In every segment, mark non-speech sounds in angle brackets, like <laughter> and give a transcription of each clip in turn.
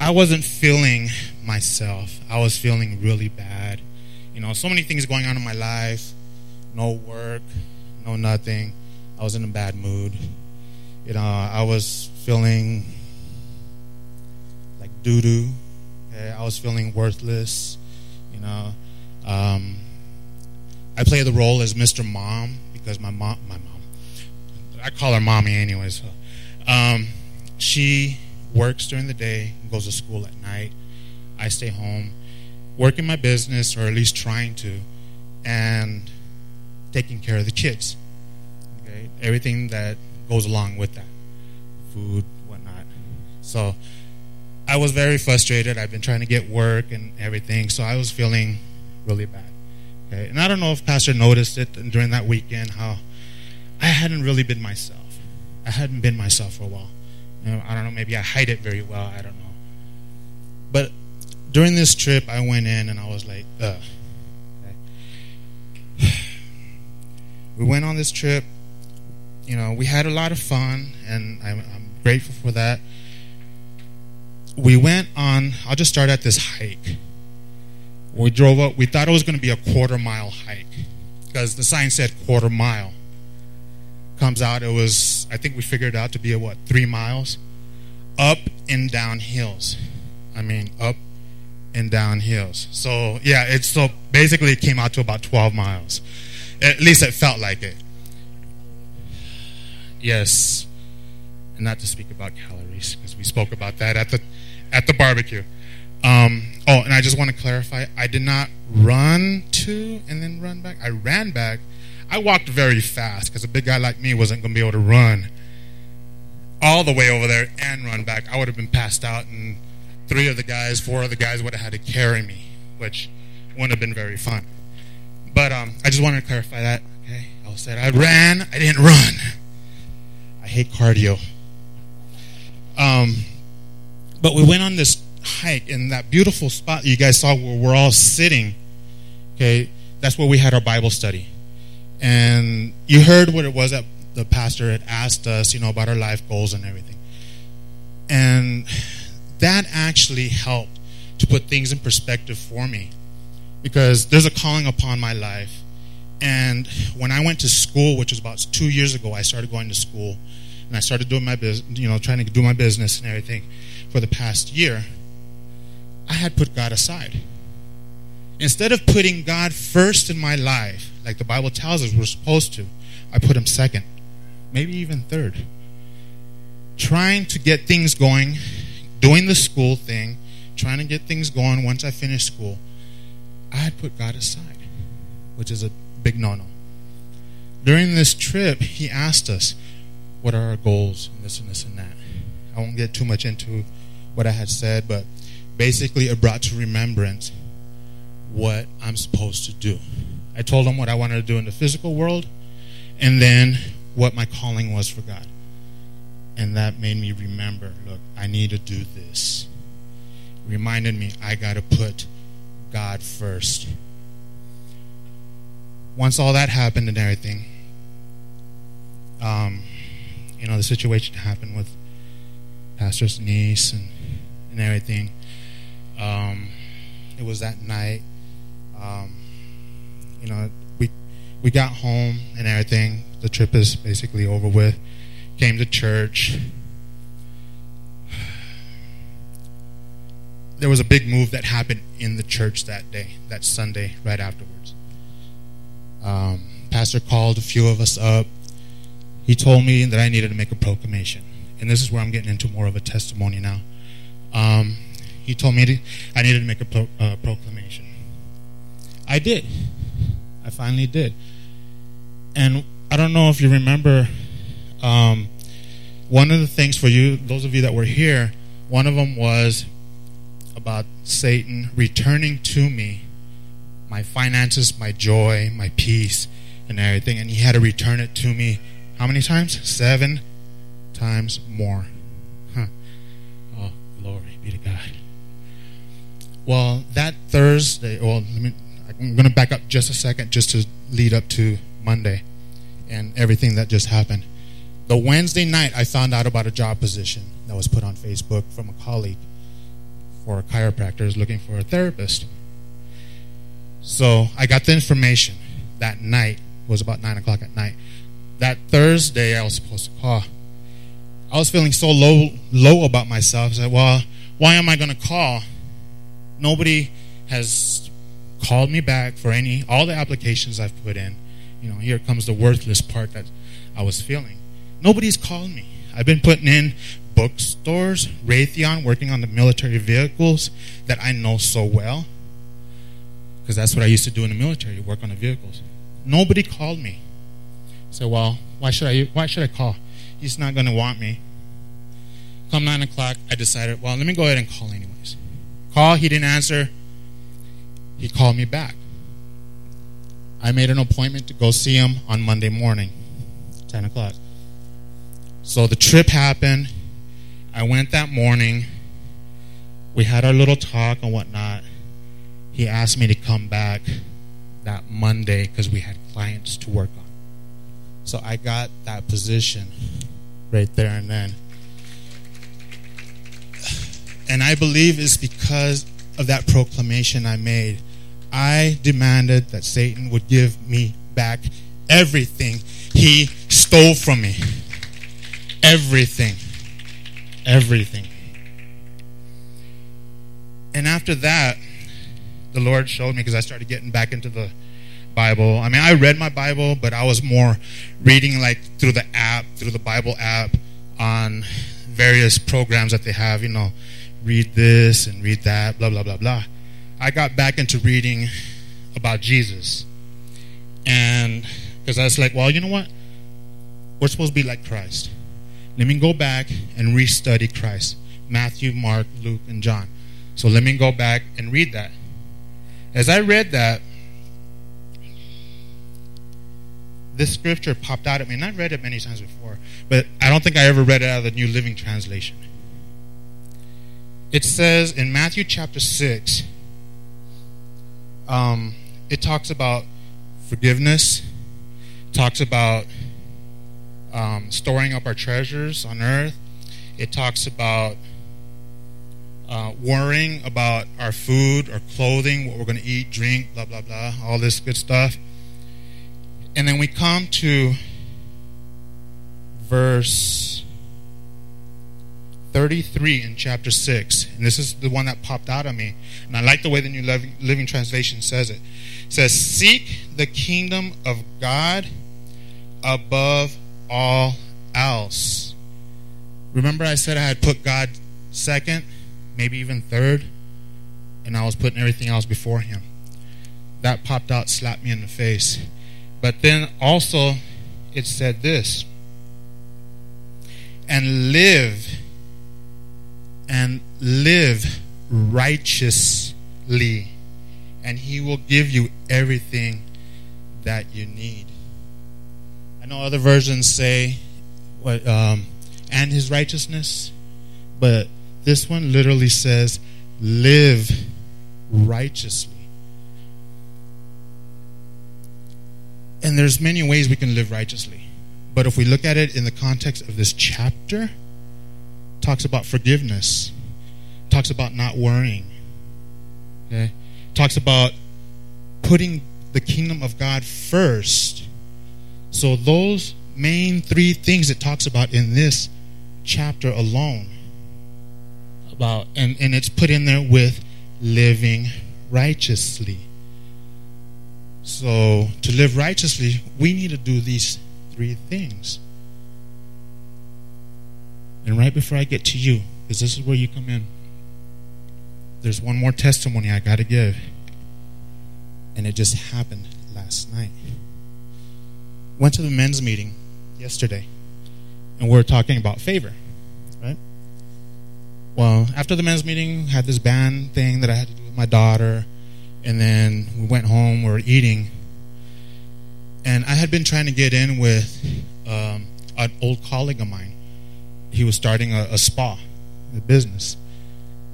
I wasn't feeling myself. I was feeling really bad. You know, so many things going on in my life. No work, no nothing. I was in a bad mood. You know, I was feeling like doo doo. Okay? I was feeling worthless. You know, um, I play the role as Mr. Mom because my mom, my mom, I call her mommy anyway. So, um, she works during the day, goes to school at night. I stay home, working my business, or at least trying to, and taking care of the kids. Okay, everything that goes along with that, food, whatnot. So, I was very frustrated. I've been trying to get work and everything, so I was feeling really bad. Okay, and I don't know if Pastor noticed it during that weekend how I hadn't really been myself. I hadn't been myself for a while. I don't know. Maybe I hide it very well. I don't know. But during this trip, I went in and I was like, ugh. <sighs> We went on this trip. You know, we had a lot of fun, and I'm, I'm grateful for that. We went on. I'll just start at this hike. We drove up. We thought it was going to be a quarter mile hike because the sign said quarter mile. Comes out, it was. I think we figured out to be a what three miles, up and down hills. I mean, up and down hills. So yeah, it's so basically it came out to about twelve miles. At least it felt like it. Yes, and not to speak about calories because we spoke about that at the at the barbecue. Um, oh, and I just want to clarify: I did not run to and then run back. I ran back. I walked very fast because a big guy like me wasn't going to be able to run all the way over there and run back. I would have been passed out, and three of the guys, four of the guys would have had to carry me, which wouldn't have been very fun. But um, I just wanted to clarify that. Okay, I said I ran. I didn't run. I hate cardio. Um, but we went on this hike in that beautiful spot you guys saw where we're all sitting. Okay, that's where we had our Bible study. And you heard what it was that the pastor had asked us, you know, about our life goals and everything. And that actually helped to put things in perspective for me because there's a calling upon my life. And when I went to school, which was about two years ago, I started going to school and I started doing my business, you know, trying to do my business and everything for the past year. I had put God aside. Instead of putting God first in my life, like the Bible tells us we're supposed to, I put him second, maybe even third. Trying to get things going, doing the school thing, trying to get things going once I finished school, I had put God aside, which is a big no no. During this trip, he asked us, What are our goals? And this and this and that. I won't get too much into what I had said, but basically it brought to remembrance what I'm supposed to do. I told him what I wanted to do in the physical world and then what my calling was for God. And that made me remember look, I need to do this. Reminded me I got to put God first. Once all that happened and everything, um, you know, the situation happened with Pastor's niece and, and everything. Um, it was that night. Um, you know, we we got home and everything. The trip is basically over with. Came to church. There was a big move that happened in the church that day, that Sunday, right afterwards. Um, Pastor called a few of us up. He told me that I needed to make a proclamation, and this is where I'm getting into more of a testimony now. Um, he told me to, I needed to make a pro, uh, proclamation. I did. I finally did. And I don't know if you remember Um, one of the things for you, those of you that were here, one of them was about Satan returning to me my finances, my joy, my peace, and everything. And he had to return it to me how many times? Seven times more. Huh. Oh, glory be to God. Well, that Thursday, well, let me, I'm going to back up just a second just to lead up to Monday and everything that just happened. The Wednesday night, I found out about a job position that was put on Facebook from a colleague for chiropractors looking for a therapist. So I got the information that night. It was about nine o'clock at night. That Thursday, I was supposed to call. I was feeling so low, low about myself. I said, "Well, why am I going to call? Nobody has called me back for any all the applications I've put in. You know, here comes the worthless part that I was feeling. Nobody's called me. I've been putting in bookstores, Raytheon, working on the military vehicles that I know so well. Because that's what I used to do in the military, work on the vehicles. Nobody called me. So, well, why should I? Why should I call? He's not going to want me. Come nine o'clock, I decided, well, let me go ahead and call anyways. Call, he didn't answer. He called me back. I made an appointment to go see him on Monday morning, 10 o'clock. So the trip happened. I went that morning. We had our little talk and whatnot. He asked me to come back that Monday because we had clients to work on. So I got that position right there and then. And I believe it's because of that proclamation I made. I demanded that Satan would give me back everything he stole from me. Everything. Everything. And after that, the Lord showed me because I started getting back into the Bible. I mean, I read my Bible, but I was more reading like through the app, through the Bible app on various programs that they have, you know, read this and read that, blah, blah, blah, blah. I got back into reading about Jesus. And because I was like, well, you know what? We're supposed to be like Christ. Let me go back and restudy Christ Matthew, Mark, Luke, and John. So let me go back and read that. As I read that, this scripture popped out at me, and I've read it many times before, but I don't think I ever read it out of the New Living Translation. It says in Matthew chapter 6, um, it talks about forgiveness, talks about um, storing up our treasures on earth, it talks about uh, worrying about our food, our clothing, what we're going to eat, drink, blah, blah, blah, all this good stuff. And then we come to verse 33 in chapter 6. And this is the one that popped out at me. And I like the way the New Living Translation says it. It says, Seek the kingdom of God above all else. Remember, I said I had put God second, maybe even third, and I was putting everything else before Him. That popped out, slapped me in the face. But then also, it said this and live and live righteously, and He will give you everything that you need. I know other versions say, what, um, and His righteousness, but this one literally says, live righteously. And there's many ways we can live righteously. But if we look at it in the context of this chapter, talks about forgiveness, talks about not worrying. Okay? Talks about putting the kingdom of God first. So those main three things it talks about in this chapter alone about and, and it's put in there with living righteously. So, to live righteously, we need to do these three things. And right before I get to you, because this is where you come in, there's one more testimony I got to give. And it just happened last night. Went to the men's meeting yesterday. and we are talking about favor, right? Well, after the men's meeting, had this band thing that I had to do with my daughter, and then we went home. We were eating, and I had been trying to get in with um, an old colleague of mine. He was starting a, a spa, a business,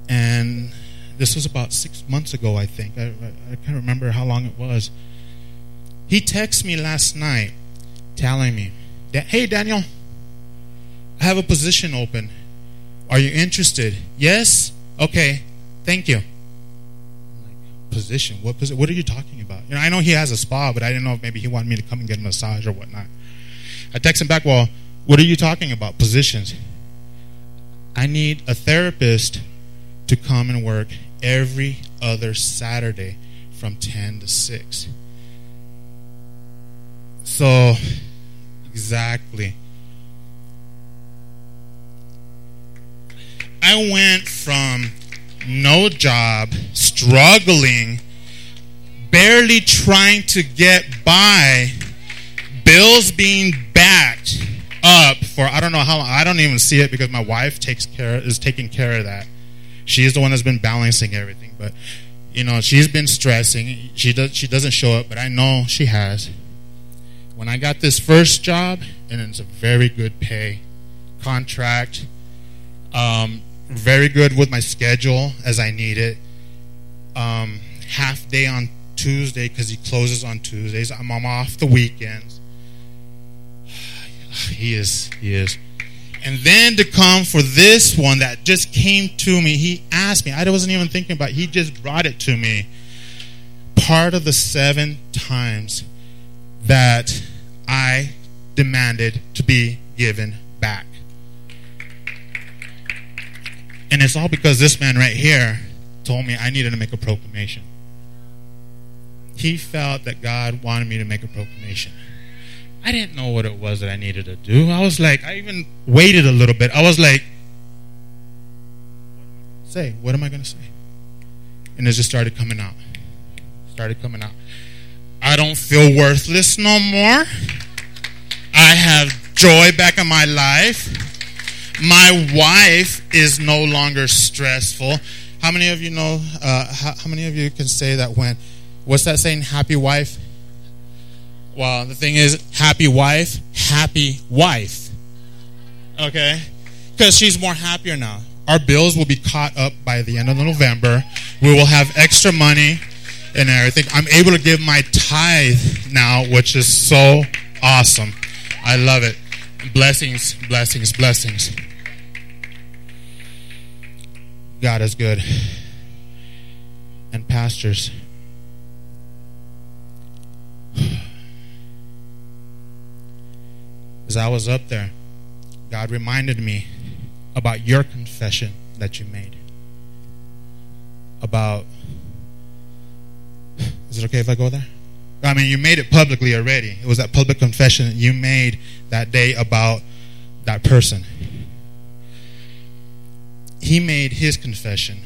and this was about six months ago, I think. I, I, I can't remember how long it was. He texted me last night telling me, Hey, Daniel, I have a position open. Are you interested? Yes? Okay, thank you. Position? What, posi- what are you talking about? You know, I know he has a spa, but I didn't know if maybe he wanted me to come and get a massage or whatnot. I text him back, Well, what are you talking about? Positions. I need a therapist to come and work every other Saturday from 10 to 6. So, exactly. I went from no job, struggling, barely trying to get by, bills being backed up for I don't know how. I don't even see it because my wife takes care is taking care of that. She's the one that's been balancing everything, but you know she's been stressing. She does she doesn't show up, but I know she has. When I got this first job, and it's a very good pay contract, um, very good with my schedule as I need it. Um, half day on Tuesday because he closes on Tuesdays. I'm, I'm off the weekends. He is, he is. And then to come for this one that just came to me, he asked me. I wasn't even thinking about it. He just brought it to me. Part of the seven times that I demanded to be given back. And it's all because this man right here told me I needed to make a proclamation. He felt that God wanted me to make a proclamation. I didn't know what it was that I needed to do. I was like, I even waited a little bit. I was like, say, what am I going to say? And it just started coming out. Started coming out. I don't feel worthless no more. I have joy back in my life. My wife is no longer stressful. How many of you know? Uh, how, how many of you can say that when? What's that saying? Happy wife. Well, the thing is, happy wife, happy wife. Okay? Because she's more happier now. Our bills will be caught up by the end of November. We will have extra money and everything. I'm able to give my tithe now, which is so awesome. I love it. Blessings, blessings, blessings. God is good. And pastors, as I was up there, God reminded me about your confession that you made. About, is it okay if I go there? I mean, you made it publicly already. It was that public confession that you made that day about that person. He made his confession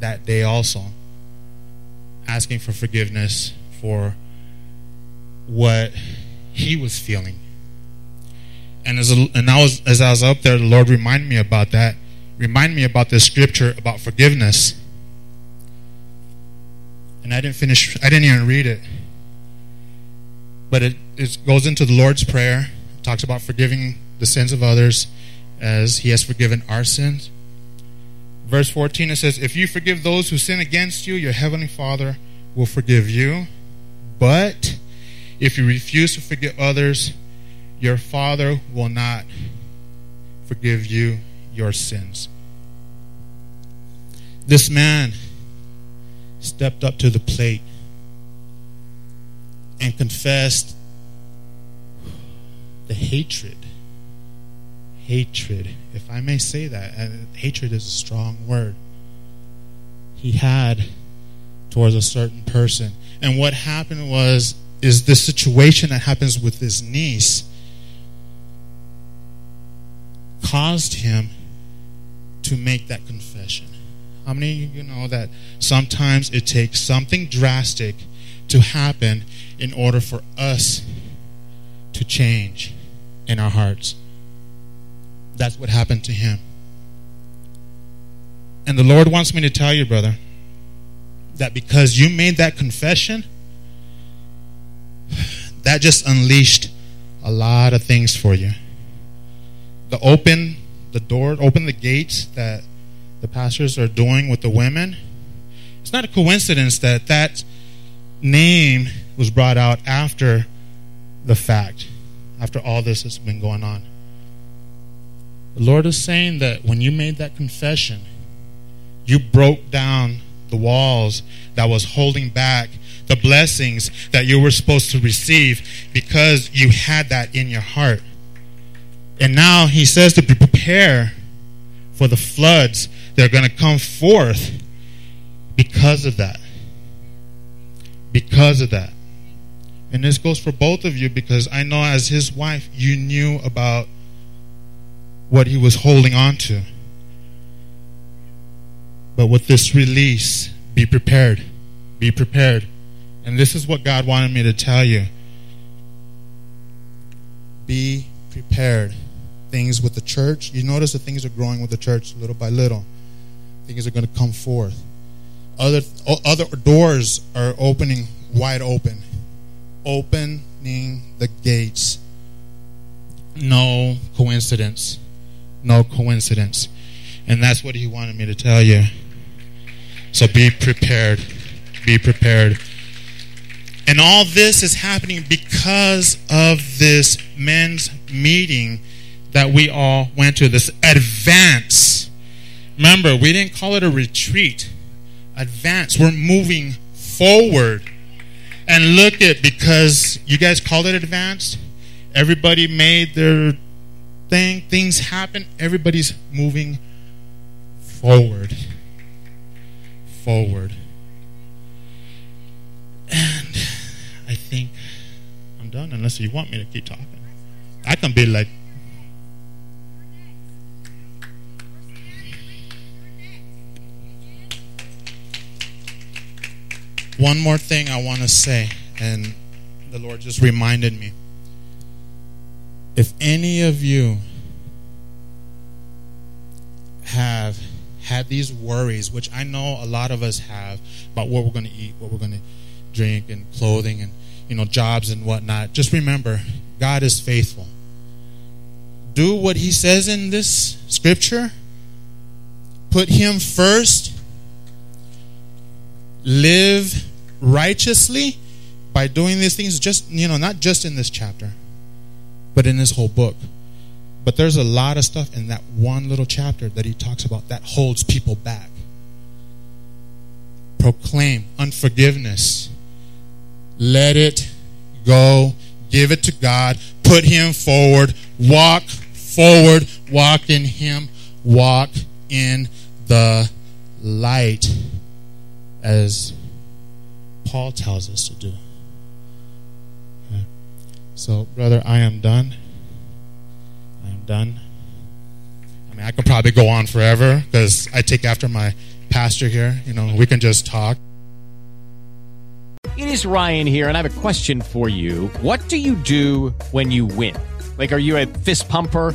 that day also, asking for forgiveness for what he was feeling. And as and I was as I was up there, the Lord reminded me about that. Remind me about this scripture about forgiveness. And I didn't finish. I didn't even read it. But it, it goes into the Lord's prayer. Talks about forgiving the sins of others as He has forgiven our sins. Verse 14 it says, If you forgive those who sin against you, your heavenly Father will forgive you. But if you refuse to forgive others, your Father will not forgive you your sins. This man stepped up to the plate and confessed the hatred. Hatred, if I may say that. And hatred is a strong word. He had towards a certain person. And what happened was, is the situation that happens with his niece caused him to make that confession. How many of you know that sometimes it takes something drastic to happen in order for us to change in our hearts? That's what happened to him. And the Lord wants me to tell you, brother, that because you made that confession, <sighs> that just unleashed a lot of things for you. The open the door, open the gates that the pastors are doing with the women. It's not a coincidence that that name was brought out after the fact, after all this has been going on. The Lord is saying that when you made that confession, you broke down the walls that was holding back the blessings that you were supposed to receive because you had that in your heart. And now he says to prepare for the floods that are going to come forth because of that. Because of that. And this goes for both of you because I know as his wife, you knew about what he was holding on to. But with this release, be prepared. Be prepared. And this is what God wanted me to tell you. Be prepared. Things with the church, you notice that things are growing with the church little by little. Things are going to come forth. Other other doors are opening wide open. Opening the gates. No coincidence. No coincidence. And that's what he wanted me to tell you. So be prepared. Be prepared. And all this is happening because of this men's meeting that we all went to, this advance. Remember, we didn't call it a retreat. Advance. We're moving forward. And look at because you guys called it advanced. Everybody made their thing. Things happen. Everybody's moving forward. Forward. And I think I'm done unless you want me to keep talking. I can be like One more thing I want to say, and the Lord just reminded me. If any of you have had these worries, which I know a lot of us have about what we're going to eat, what we're going to drink, and clothing, and you know, jobs and whatnot, just remember, God is faithful. Do what He says in this scripture. Put Him first. Live righteously by doing these things just you know not just in this chapter but in this whole book. But there's a lot of stuff in that one little chapter that he talks about that holds people back. Proclaim unforgiveness. Let it go. Give it to god. Put him forward. Walk forward. Walk in him. Walk in the light as Paul tells us to do. So, brother, I am done. I am done. I mean, I could probably go on forever because I take after my pastor here. You know, we can just talk. It is Ryan here, and I have a question for you. What do you do when you win? Like, are you a fist pumper?